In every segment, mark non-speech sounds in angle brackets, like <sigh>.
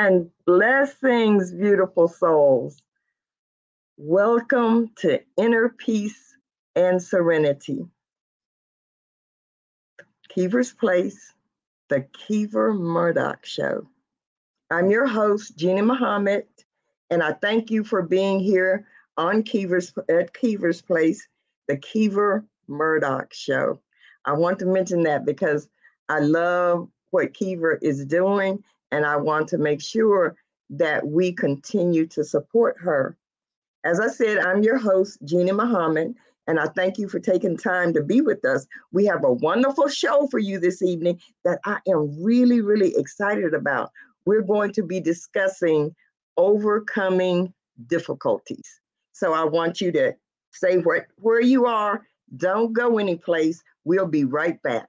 And blessings, beautiful souls. Welcome to Inner Peace and Serenity. Keever's Place, the Keever Murdoch Show. I'm your host, Jeannie Muhammad, and I thank you for being here on Keever's at Keever's Place, the Keever Murdoch Show. I want to mention that because I love what Keever is doing and I want to make sure that we continue to support her. As I said, I'm your host, Jeannie Muhammad, and I thank you for taking time to be with us. We have a wonderful show for you this evening that I am really, really excited about. We're going to be discussing overcoming difficulties. So I want you to stay where, where you are. Don't go anyplace. We'll be right back.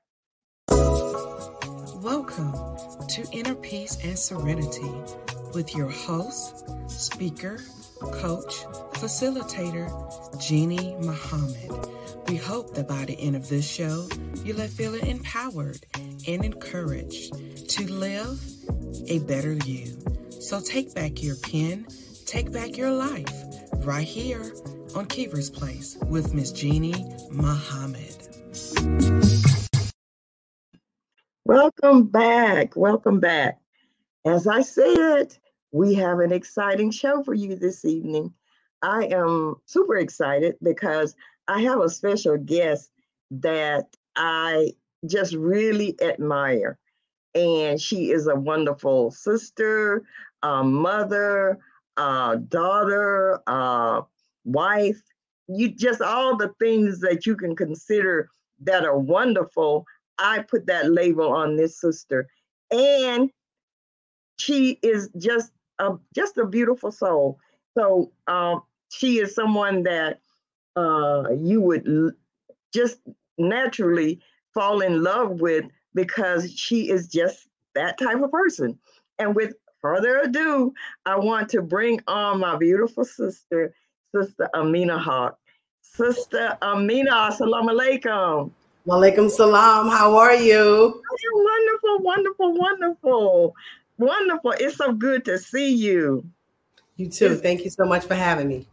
Welcome to Inner Peace and Serenity with your host, speaker, coach, facilitator, Jeannie Muhammad. We hope that by the end of this show, you'll feel empowered and encouraged to live a better you. So take back your pen, take back your life, right here on Keever's Place with Miss Jeannie Muhammad. Welcome back. Welcome back. As I said, we have an exciting show for you this evening. I am super excited because I have a special guest that I just really admire. And she is a wonderful sister, a mother, a daughter, a wife. You just all the things that you can consider that are wonderful I put that label on this sister. And she is just a just a beautiful soul. So um, she is someone that uh, you would l- just naturally fall in love with because she is just that type of person. And with further ado, I want to bring on my beautiful sister, Sister Amina Hawk. Sister Amina, assalamu alaikum. Walaikum salam. How are you? Wonderful, wonderful, wonderful, wonderful. It's so good to see you. You too. It's, Thank you so much for having me.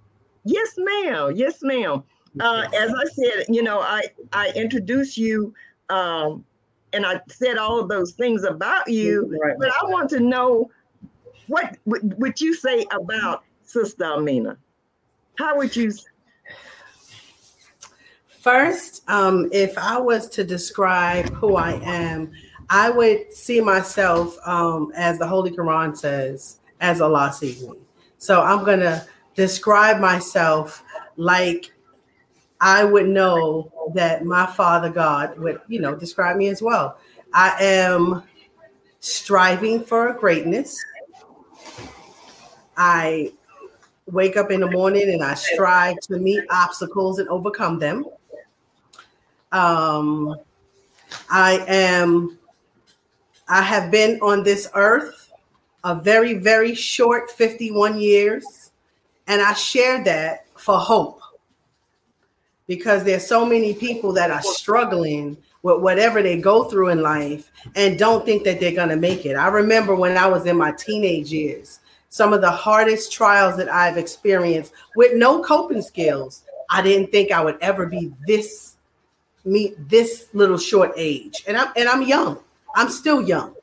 Yes, ma'am. Yes, ma'am. Uh, as I said, you know, I I introduced you, um, and I said all of those things about you, right. but I want to know what would you say about Sister Amina? How would you First, um, if I was to describe who I am, I would see myself um, as the Holy Quran says, as Allah sees me. So I'm going to describe myself like I would know that my Father God would, you know, describe me as well. I am striving for greatness. I wake up in the morning and I strive to meet obstacles and overcome them. Um, I am, I have been on this earth a very, very short 51 years, and I share that for hope because there's so many people that are struggling with whatever they go through in life and don't think that they're going to make it. I remember when I was in my teenage years, some of the hardest trials that I've experienced with no coping skills. I didn't think I would ever be this me this little short age. And I'm and I'm young. I'm still young.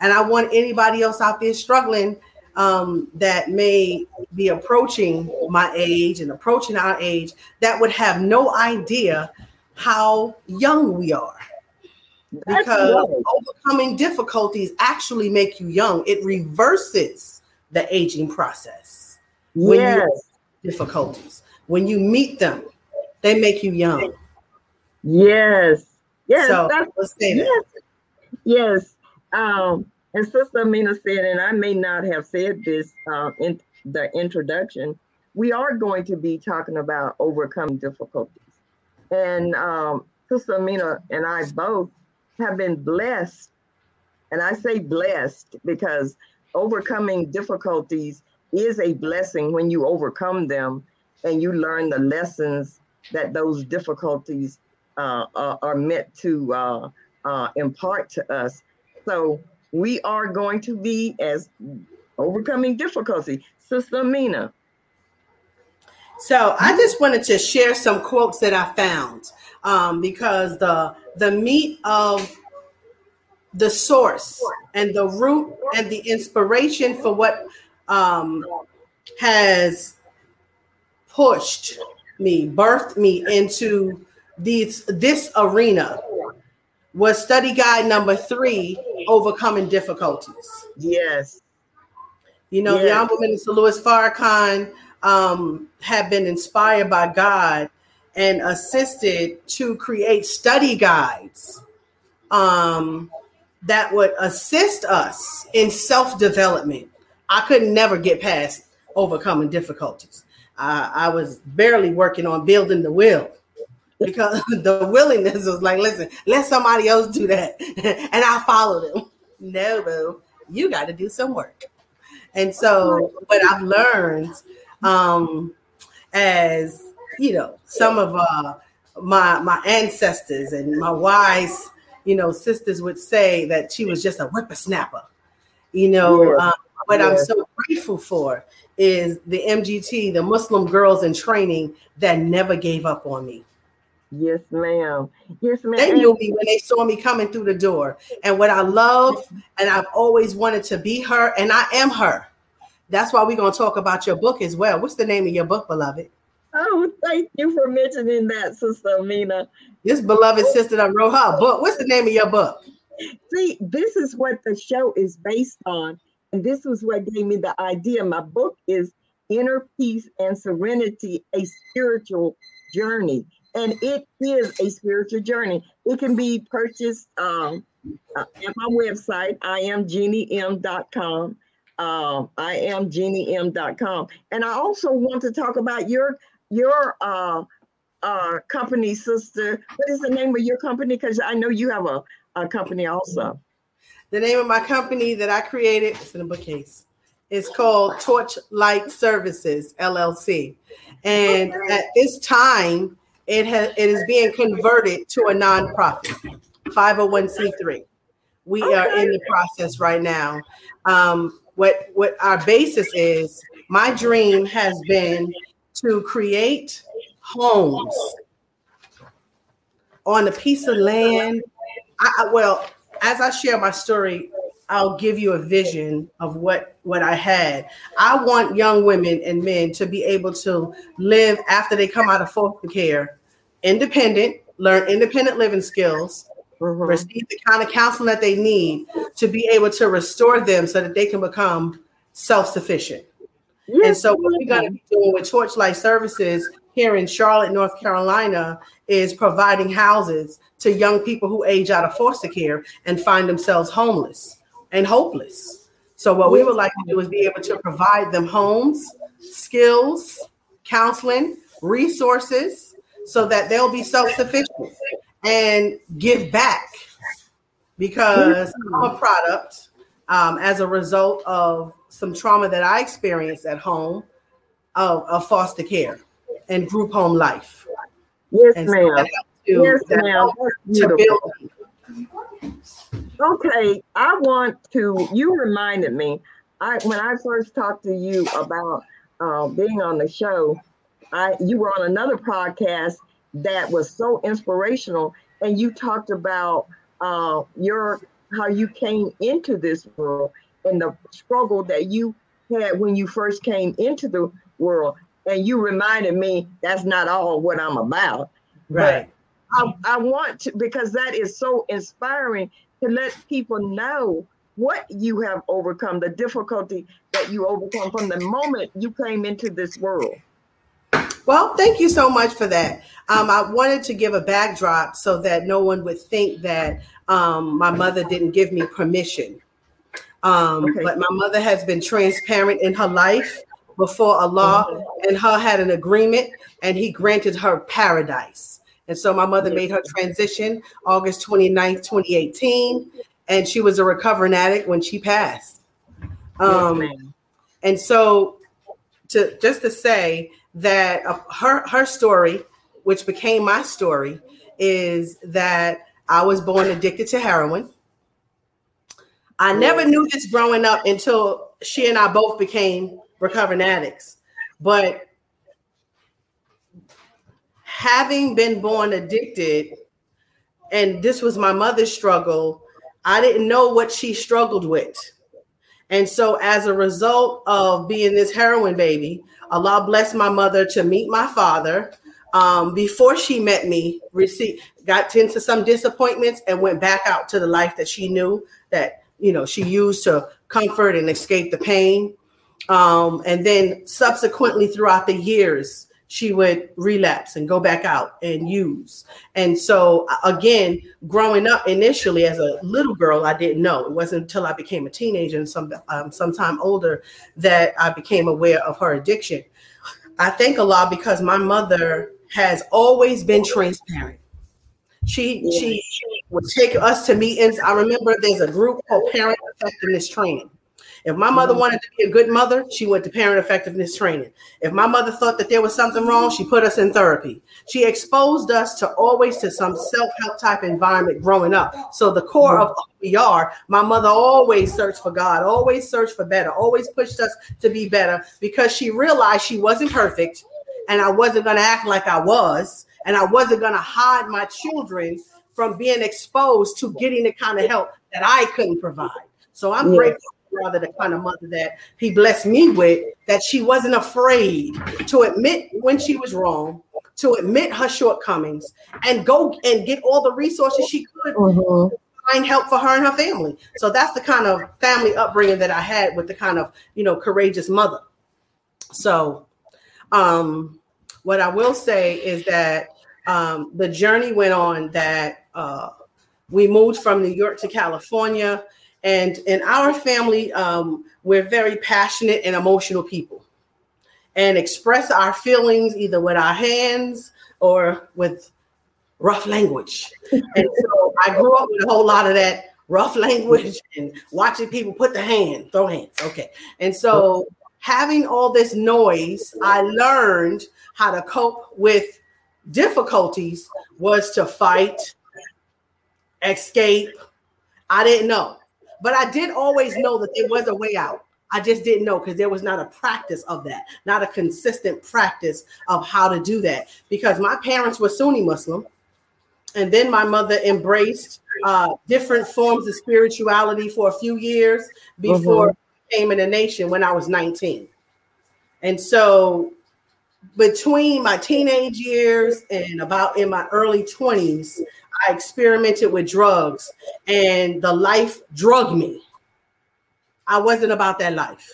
And I want anybody else out there struggling um, that may be approaching my age and approaching our age that would have no idea how young we are. Because overcoming difficulties actually make you young. It reverses the aging process. When yes. you difficulties. When you meet them, they make you young. Yes. Yes. So say yes. Yes. Um, and Sister Amina said, and I may not have said this uh, in the introduction, we are going to be talking about overcoming difficulties. And um, Sister Amina and I both have been blessed. And I say blessed because overcoming difficulties is a blessing when you overcome them and you learn the lessons that those difficulties uh, are, are, meant to uh, uh, impart to us. So we are going to be as overcoming difficulty. Sister Mina. So I just wanted to share some quotes that I found um, because the the meat of the source and the root and the inspiration for what um, has pushed me, birthed me into these this arena was study guide number three, overcoming difficulties. Yes. You know, yes. the Honorable Minister Louis Farrakhan um, have been inspired by God and assisted to create study guides um, that would assist us in self development. I could never get past overcoming difficulties. I, I was barely working on building the will <laughs> because the willingness was like, listen, let somebody else do that <laughs> and I'll follow them. No, boo, you got to do some work. And so, what I've learned um, as you know, some of uh, my my ancestors and my wise, you know, sisters would say that she was just a whippersnapper. You know, yeah. um, what yeah. I'm so grateful for is the MGT, the Muslim girls in training that never gave up on me. Yes, ma'am. Yes, ma'am. They knew me when they saw me coming through the door. And what I love, and I've always wanted to be her, and I am her. That's why we're going to talk about your book as well. What's the name of your book, beloved? Oh, thank you for mentioning that, Sister Amina. This beloved sister that wrote her book. What's the name of your book? See, this is what the show is based on. And this was what gave me the idea. My book is Inner Peace and Serenity, a spiritual journey. And it is a spiritual journey. It can be purchased um, uh, at my website, iamjeaniem.com um, I am jeannym.com. And I also want to talk about your your uh, uh, company, sister. What is the name of your company? Because I know you have a, a company also. The name of my company that I created is in a bookcase. It's called Torchlight Services LLC, and okay. at this time, it has it is being converted to a nonprofit, 501c3. We okay. are in the process right now. Um, what what our basis is my dream has been to create homes on a piece of land I, well as i share my story i'll give you a vision of what what i had i want young women and men to be able to live after they come out of foster care independent learn independent living skills mm-hmm. receive the kind of counseling that they need to be able to restore them so that they can become self-sufficient. Yes, and so what we're going to be doing with Torchlight Services here in Charlotte, North Carolina, is providing houses to young people who age out of foster care and find themselves homeless and hopeless. So what we would like to do is be able to provide them homes, skills, counseling, resources, so that they'll be self-sufficient and give back because I'm a product um, as a result of some trauma that I experienced at home of, of foster care and group home life. Yes, and ma'am. So yes, ma'am. To build. Okay, I want to. You reminded me. I when I first talked to you about uh, being on the show, I you were on another podcast that was so inspirational, and you talked about uh, your how you came into this world and the struggle that you had when you first came into the world. And you reminded me that's not all what I'm about. Right. I, I want to because that is so inspiring to let people know what you have overcome, the difficulty that you overcome from the moment you came into this world. Well, thank you so much for that. Um, I wanted to give a backdrop so that no one would think that um, my mother didn't give me permission. Um, okay. But my mother has been transparent in her life before Allah, mm-hmm. and her had an agreement, and He granted her paradise. And so my mother made her transition August 29th, 2018, and she was a recovering addict when she passed. Um, and so, to just to say that uh, her her story, which became my story, is that I was born addicted to heroin. I never knew this growing up until she and I both became recovering addicts. But having been born addicted, and this was my mother's struggle, I didn't know what she struggled with. And so, as a result of being this heroin baby, Allah blessed my mother to meet my father. Um, before she met me, received got into some disappointments and went back out to the life that she knew that you know she used to comfort and escape the pain. Um, and then subsequently throughout the years, she would relapse and go back out and use. And so again, growing up initially as a little girl, I didn't know. It wasn't until I became a teenager and some um, sometime older that I became aware of her addiction. I thank Allah because my mother has always been transparent. She she would take us to meetings. I remember there's a group called Parent Effectiveness Training if my mother mm-hmm. wanted to be a good mother, she went to parent effectiveness training. If my mother thought that there was something wrong, she put us in therapy. She exposed us to always to some self-help type environment growing up. So the core of who we are, my mother always searched for God, always searched for better, always pushed us to be better because she realized she wasn't perfect and I wasn't going to act like I was and I wasn't going to hide my children from being exposed to getting the kind of help that I couldn't provide. So I'm grateful rather the kind of mother that he blessed me with, that she wasn't afraid to admit when she was wrong, to admit her shortcomings, and go and get all the resources she could mm-hmm. find help for her and her family. So that's the kind of family upbringing that I had with the kind of you know courageous mother. So, um, what I will say is that um, the journey went on that uh, we moved from New York to California. And in our family, um, we're very passionate and emotional people and express our feelings either with our hands or with rough language. and <laughs> so I grew up with a whole lot of that rough language <laughs> and watching people put the hand, throw hands. Okay. And so having all this noise, I learned how to cope with difficulties was to fight, escape. I didn't know. But I did always know that there was a way out. I just didn't know because there was not a practice of that, not a consistent practice of how to do that. Because my parents were Sunni Muslim, and then my mother embraced uh, different forms of spirituality for a few years before mm-hmm. came in a nation when I was 19. And so between my teenage years and about in my early 20s, I experimented with drugs and the life drugged me. I wasn't about that life.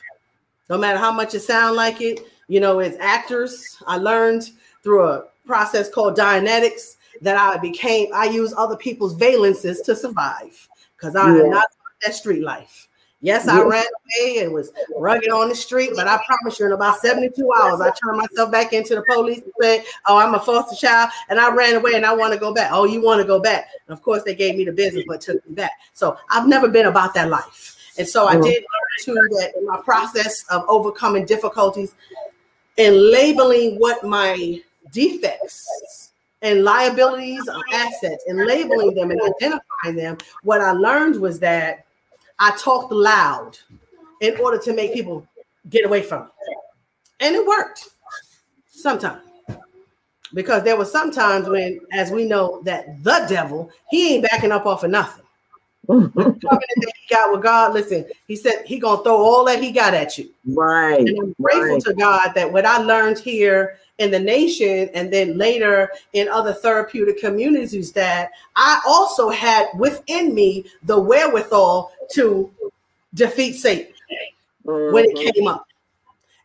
No matter how much it sound like it, you know, as actors, I learned through a process called Dianetics that I became, I use other people's valences to survive because I yeah. am not that street life. Yes, I ran away and was rugged on the street, but I promise you, in about 72 hours, I turned myself back into the police and said, Oh, I'm a foster child, and I ran away and I want to go back. Oh, you want to go back? And of course, they gave me the business, but took me back. So I've never been about that life. And so I did learn too that in my process of overcoming difficulties and labeling what my defects and liabilities or assets and labeling them and identifying them, what I learned was that I talked loud in order to make people get away from it. And it worked sometimes. Because there was sometimes when, as we know, that the devil, he ain't backing up off of nothing. He got with God, listen, he said he gonna throw all that he got at you. Right. And I'm grateful right. to God that what I learned here in the nation and then later in other therapeutic communities that I also had within me the wherewithal to defeat Satan mm-hmm. when it mm-hmm. came up.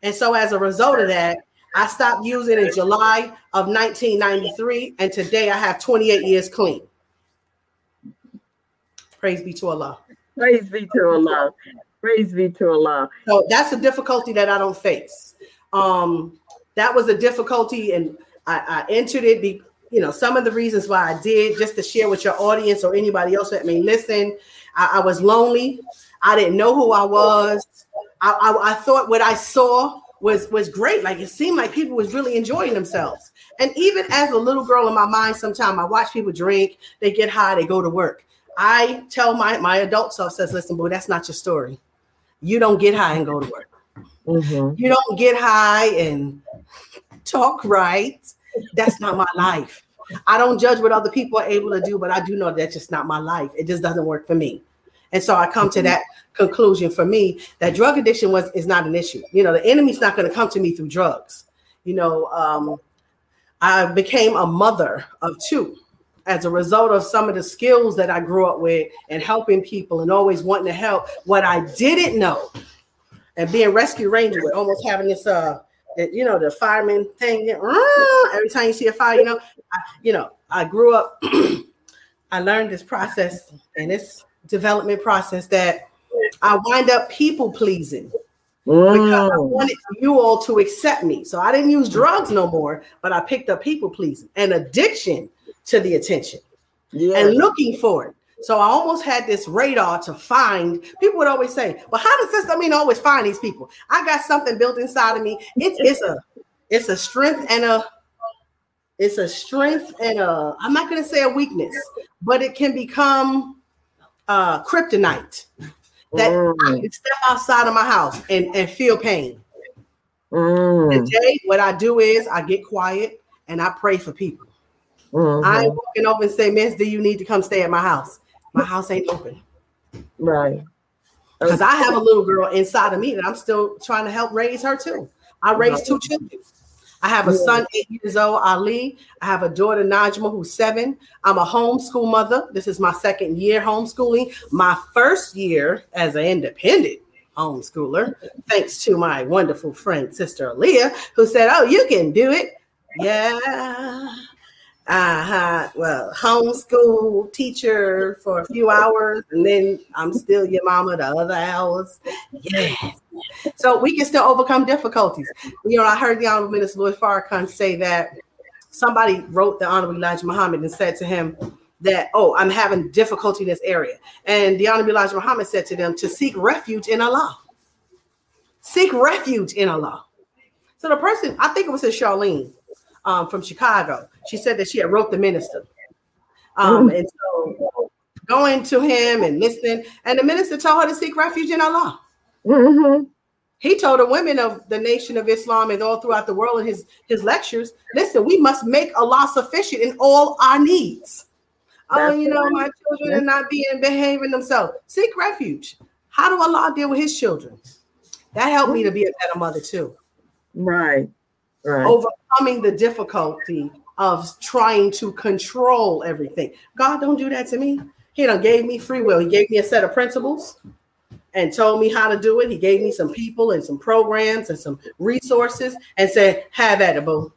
And so as a result of that, I stopped using in July of 1993, and today I have 28 years clean. Praise be to Allah. Praise be to Allah. Praise be to Allah. So that's a difficulty that I don't face. Um, that was a difficulty, and I, I entered it. Be, you know, some of the reasons why I did, just to share with your audience or anybody else that may listen. I, I was lonely. I didn't know who I was. I, I, I thought what I saw was was great. Like it seemed like people was really enjoying themselves. And even as a little girl in my mind, sometimes I watch people drink, they get high, they go to work. I tell my my adult self says, listen, boy, that's not your story. You don't get high and go to work. Mm-hmm. You don't get high and talk right. That's not my life. I don't judge what other people are able to do, but I do know that's just not my life. It just doesn't work for me. And so I come to that conclusion for me that drug addiction was is not an issue. You know, the enemy's not going to come to me through drugs. You know, um, I became a mother of two as a result of some of the skills that I grew up with and helping people and always wanting to help. What I didn't know and being rescue ranger with almost having this uh you know the fireman thing every time you see a fire you know I, you know i grew up <clears throat> i learned this process and this development process that i wind up people pleasing because I mm. wanted you all to accept me. So I didn't use drugs no more, but I picked up people pleasing and addiction to the attention yeah. and looking for it. So I almost had this radar to find. People would always say, "Well, how does this? I mean, always find these people." I got something built inside of me. It's <laughs> it's a it's a strength and a it's a strength and a I'm not going to say a weakness, but it can become uh kryptonite that mm. I can step outside of my house and, and feel pain. Mm. Today, what I do is I get quiet and I pray for people. Mm-hmm. I ain't walking over and say, Miss, do you need to come stay at my house? My house ain't open. Right. Because I have a little girl inside of me that I'm still trying to help raise her too. I raised two children. I have a son, eight years old, Ali. I have a daughter, Najma, who's seven. I'm a homeschool mother. This is my second year homeschooling. My first year as an independent homeschooler, thanks to my wonderful friend, Sister Aaliyah, who said, Oh, you can do it. Yeah, uh-huh. Well, homeschool teacher for a few hours, and then I'm still your mama the other hours. Yeah. So we can still overcome difficulties. You know, I heard the Honorable Minister Louis Farrakhan say that somebody wrote the Honorable Elijah Muhammad and said to him that, oh, I'm having difficulty in this area. And the Honorable Elijah Muhammad said to them to seek refuge in Allah. Seek refuge in Allah. So the person, I think it was his Charlene, um, from Chicago. She said that she had wrote the minister. Um, and so going to him and listening, and the minister told her to seek refuge in Allah. Mm-hmm. He told the women of the nation of Islam and all throughout the world in his, his lectures, listen, we must make Allah sufficient in all our needs. oh, you know, my children are not being behaving themselves. Seek refuge. How do Allah deal with his children? That helped me to be a better mother too. Right. Right. Overcoming the difficulty of trying to control everything. God don't do that to me. He done gave me free will. He gave me a set of principles and told me how to do it. He gave me some people and some programs and some resources and said, have at it, boo.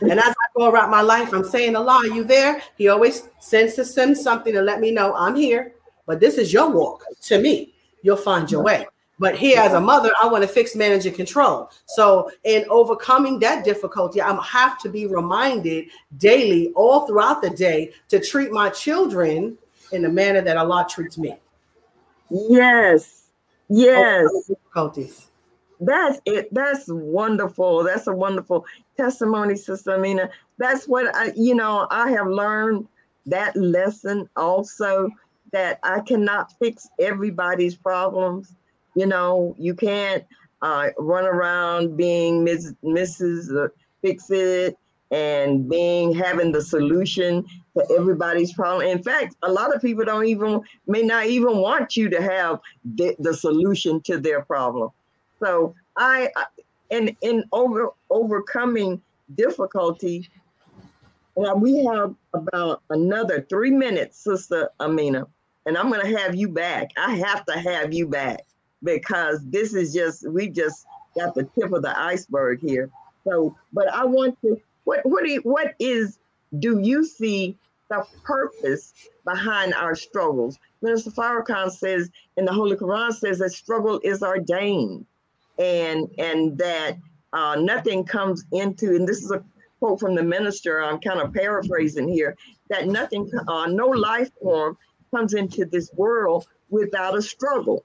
And as I go around my life, I'm saying, Allah, are you there? He always sends to send something to let me know I'm here, but this is your walk to me. You'll find your way. But here, as a mother, I want to fix, manage, and control. So, in overcoming that difficulty, I have to be reminded daily, all throughout the day, to treat my children in the manner that Allah treats me. Yes, yes. Difficulties. That's it. That's wonderful. That's a wonderful testimony, Sister Amina. That's what I, you know, I have learned that lesson also that I cannot fix everybody's problems you know, you can't uh, run around being Ms., Mrs. Fix It and being having the solution to everybody's problem. In fact, a lot of people don't even may not even want you to have the, the solution to their problem. So I, and in over overcoming difficulty, well, we have about another three minutes, Sister Amina, and I'm going to have you back. I have to have you back because this is just we just got the tip of the iceberg here. So, but I want to what what do you, what is do you see the purpose behind our struggles? Minister Farrakhan says in the Holy Quran says that struggle is ordained, and and that uh, nothing comes into and this is a quote from the minister. I'm kind of paraphrasing here that nothing, uh, no life form comes into this world without a struggle.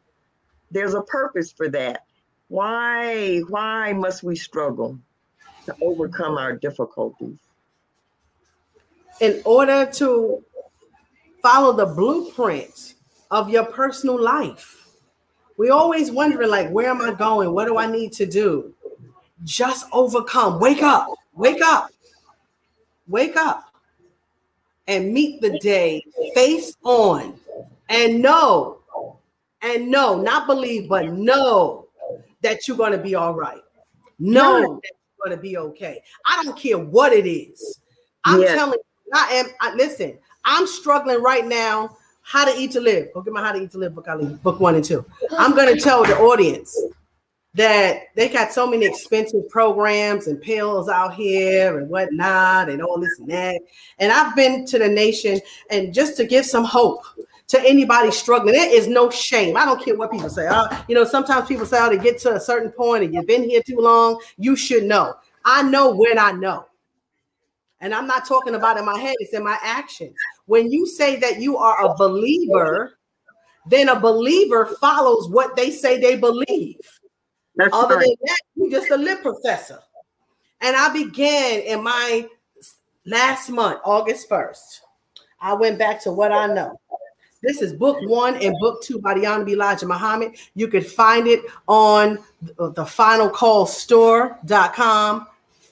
There's a purpose for that. Why, why must we struggle to overcome our difficulties? In order to follow the blueprint of your personal life. We always wondering like, where am I going? What do I need to do? Just overcome. Wake up. Wake up. Wake up and meet the day face on and know and know, not believe, but know that you're going to be all right. Know that you're going to be okay. I don't care what it is. I'm yes. telling you, I am. I, listen, I'm struggling right now. How to eat to live. Go get my How to Eat to Live book. I leave book one and two. I'm going to tell the audience that they got so many expensive programs and pills out here and whatnot and all this and that. And I've been to the nation and just to give some hope to anybody struggling. There is no shame. I don't care what people say. You know, sometimes people say, oh, to get to a certain point and you've been here too long, you should know. I know when I know. And I'm not talking about in my head, it's in my actions. When you say that you are a believer, then a believer follows what they say they believe. That's Other right. than that, you're just a lip professor. And I began in my last month, August 1st. I went back to what I know. This is book one and book two by the Honorable Elijah Muhammad. You could find it on the final call store.com.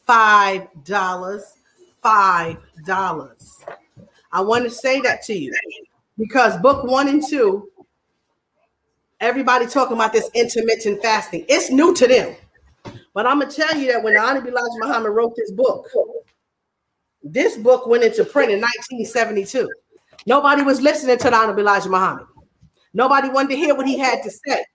Five dollars. Five dollars. I want to say that to you because book one and two, everybody talking about this intermittent fasting. It's new to them. But I'm gonna tell you that when the Honorable Elijah Muhammad wrote this book, this book went into print in 1972. Nobody was listening to the Honorable Elijah Muhammad. Nobody wanted to hear what he had to say.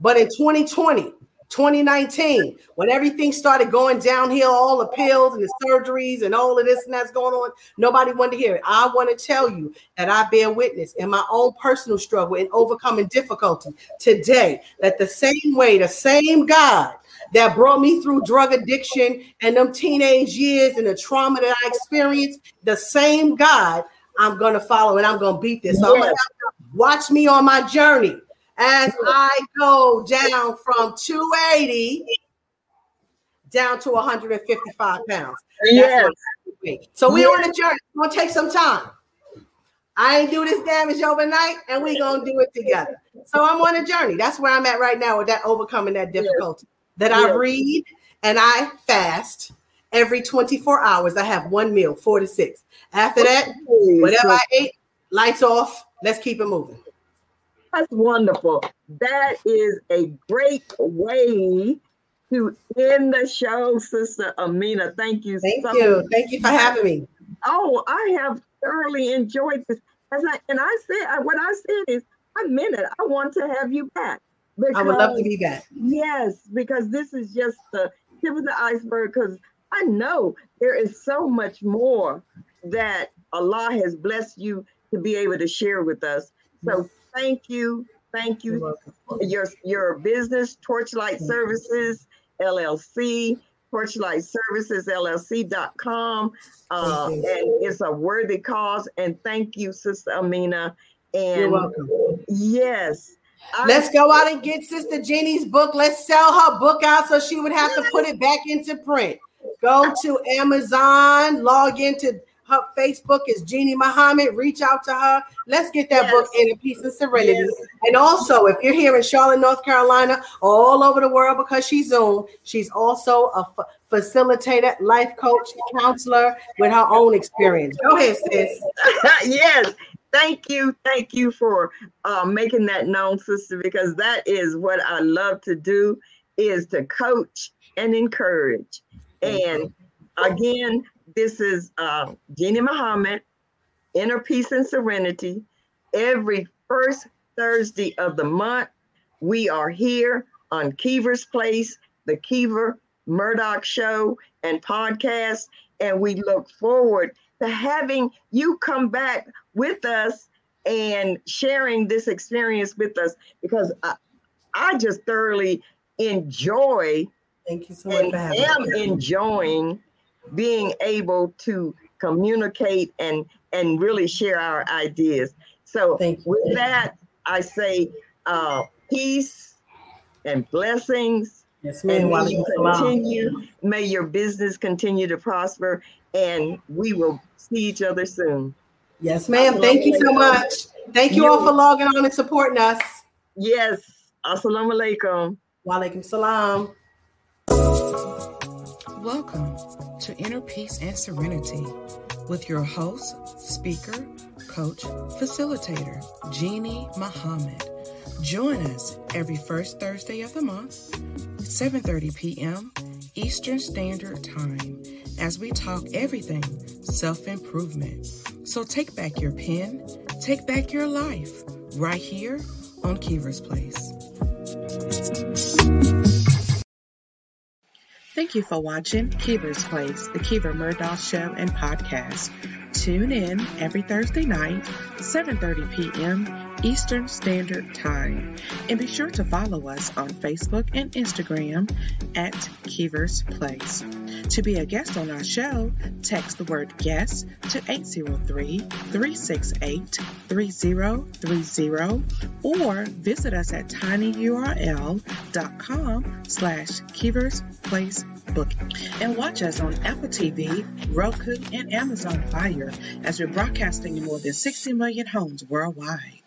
But in 2020, 2019, when everything started going downhill, all the pills and the surgeries and all of this and that's going on, nobody wanted to hear it. I want to tell you that I bear witness in my own personal struggle in overcoming difficulty today that the same way, the same God that brought me through drug addiction and them teenage years and the trauma that I experienced, the same God I'm going to follow and I'm going to beat this. So yes. watch me on my journey as I go down from 280 down to 155 pounds. Yes. So we're on a journey. It's going to take some time. I ain't do this damage overnight, and we're gonna do it together. So I'm on a journey. That's where I'm at right now with that overcoming that difficulty. Yes. That yes. I read and I fast every 24 hours. I have one meal, four to six. After that, whatever I ate, lights off. Let's keep it moving. That's wonderful. That is a great way to end the show, Sister Amina. Thank you. Thank so you. Much. Thank you for having me. Oh, I have thoroughly enjoyed this. As I and I said, what I said is, I meant it. I want to have you back. Because, I would love to be back. Yes, because this is just the tip of the iceberg. Because I know there is so much more that Allah has blessed you to be able to share with us. So thank you. Thank you. Your your business, Torchlight Services LLC, Torchlight Services LLC.com. Uh, and it's a worthy cause. And thank you, Sister Amina. And You're welcome. Yes. Let's go out and get Sister Jenny's book. Let's sell her book out so she would have to put it back into print. Go to Amazon, log into her Facebook is Jeannie Muhammad. Reach out to her. Let's get that yes. book in peace and serenity. Yes. And also, if you're here in Charlotte, North Carolina, all over the world because she's Zoom, she's also a f- facilitator, life coach, counselor with her own experience. Go ahead, sis. <laughs> yes. Thank you. Thank you for uh, making that known, sister, because that is what I love to do is to coach and encourage. And again, this is uh, Jeannie Muhammad, Inner Peace and Serenity. Every first Thursday of the month, we are here on Keever's Place, the Keever Murdoch Show and podcast. And we look forward to having you come back with us and sharing this experience with us because I, I just thoroughly enjoy. Thank you so much. And am enjoying being able to communicate and and really share our ideas. So with that, I say uh, peace and blessings. Yes, ma'am. And you continue. May your business continue to prosper, and we will see each other soon. Yes, ma'am. Thank you so much. Thank you, you all for logging on and supporting us. Yes. Assalamu alaikum. Wa alaikum salam. Welcome to Inner Peace and Serenity with your host, speaker, coach, facilitator, Jeannie Muhammad. Join us every first Thursday of the month, 7:30 p.m. Eastern Standard Time, as we talk everything self-improvement. So take back your pen, take back your life, right here on Keever's Place. Thank you for watching Keever's Place, the Keever Murdoch Show and podcast. Tune in every Thursday night, 7.30 p.m. Eastern Standard Time. And be sure to follow us on Facebook and Instagram at Keever's Place. To be a guest on our show, text the word guest to 803-368-3030 or visit us at tinyurl.com slash Keever's Place Booking. And watch us on Apple TV, Roku, and Amazon Fire as we're broadcasting in more than 60 million homes worldwide.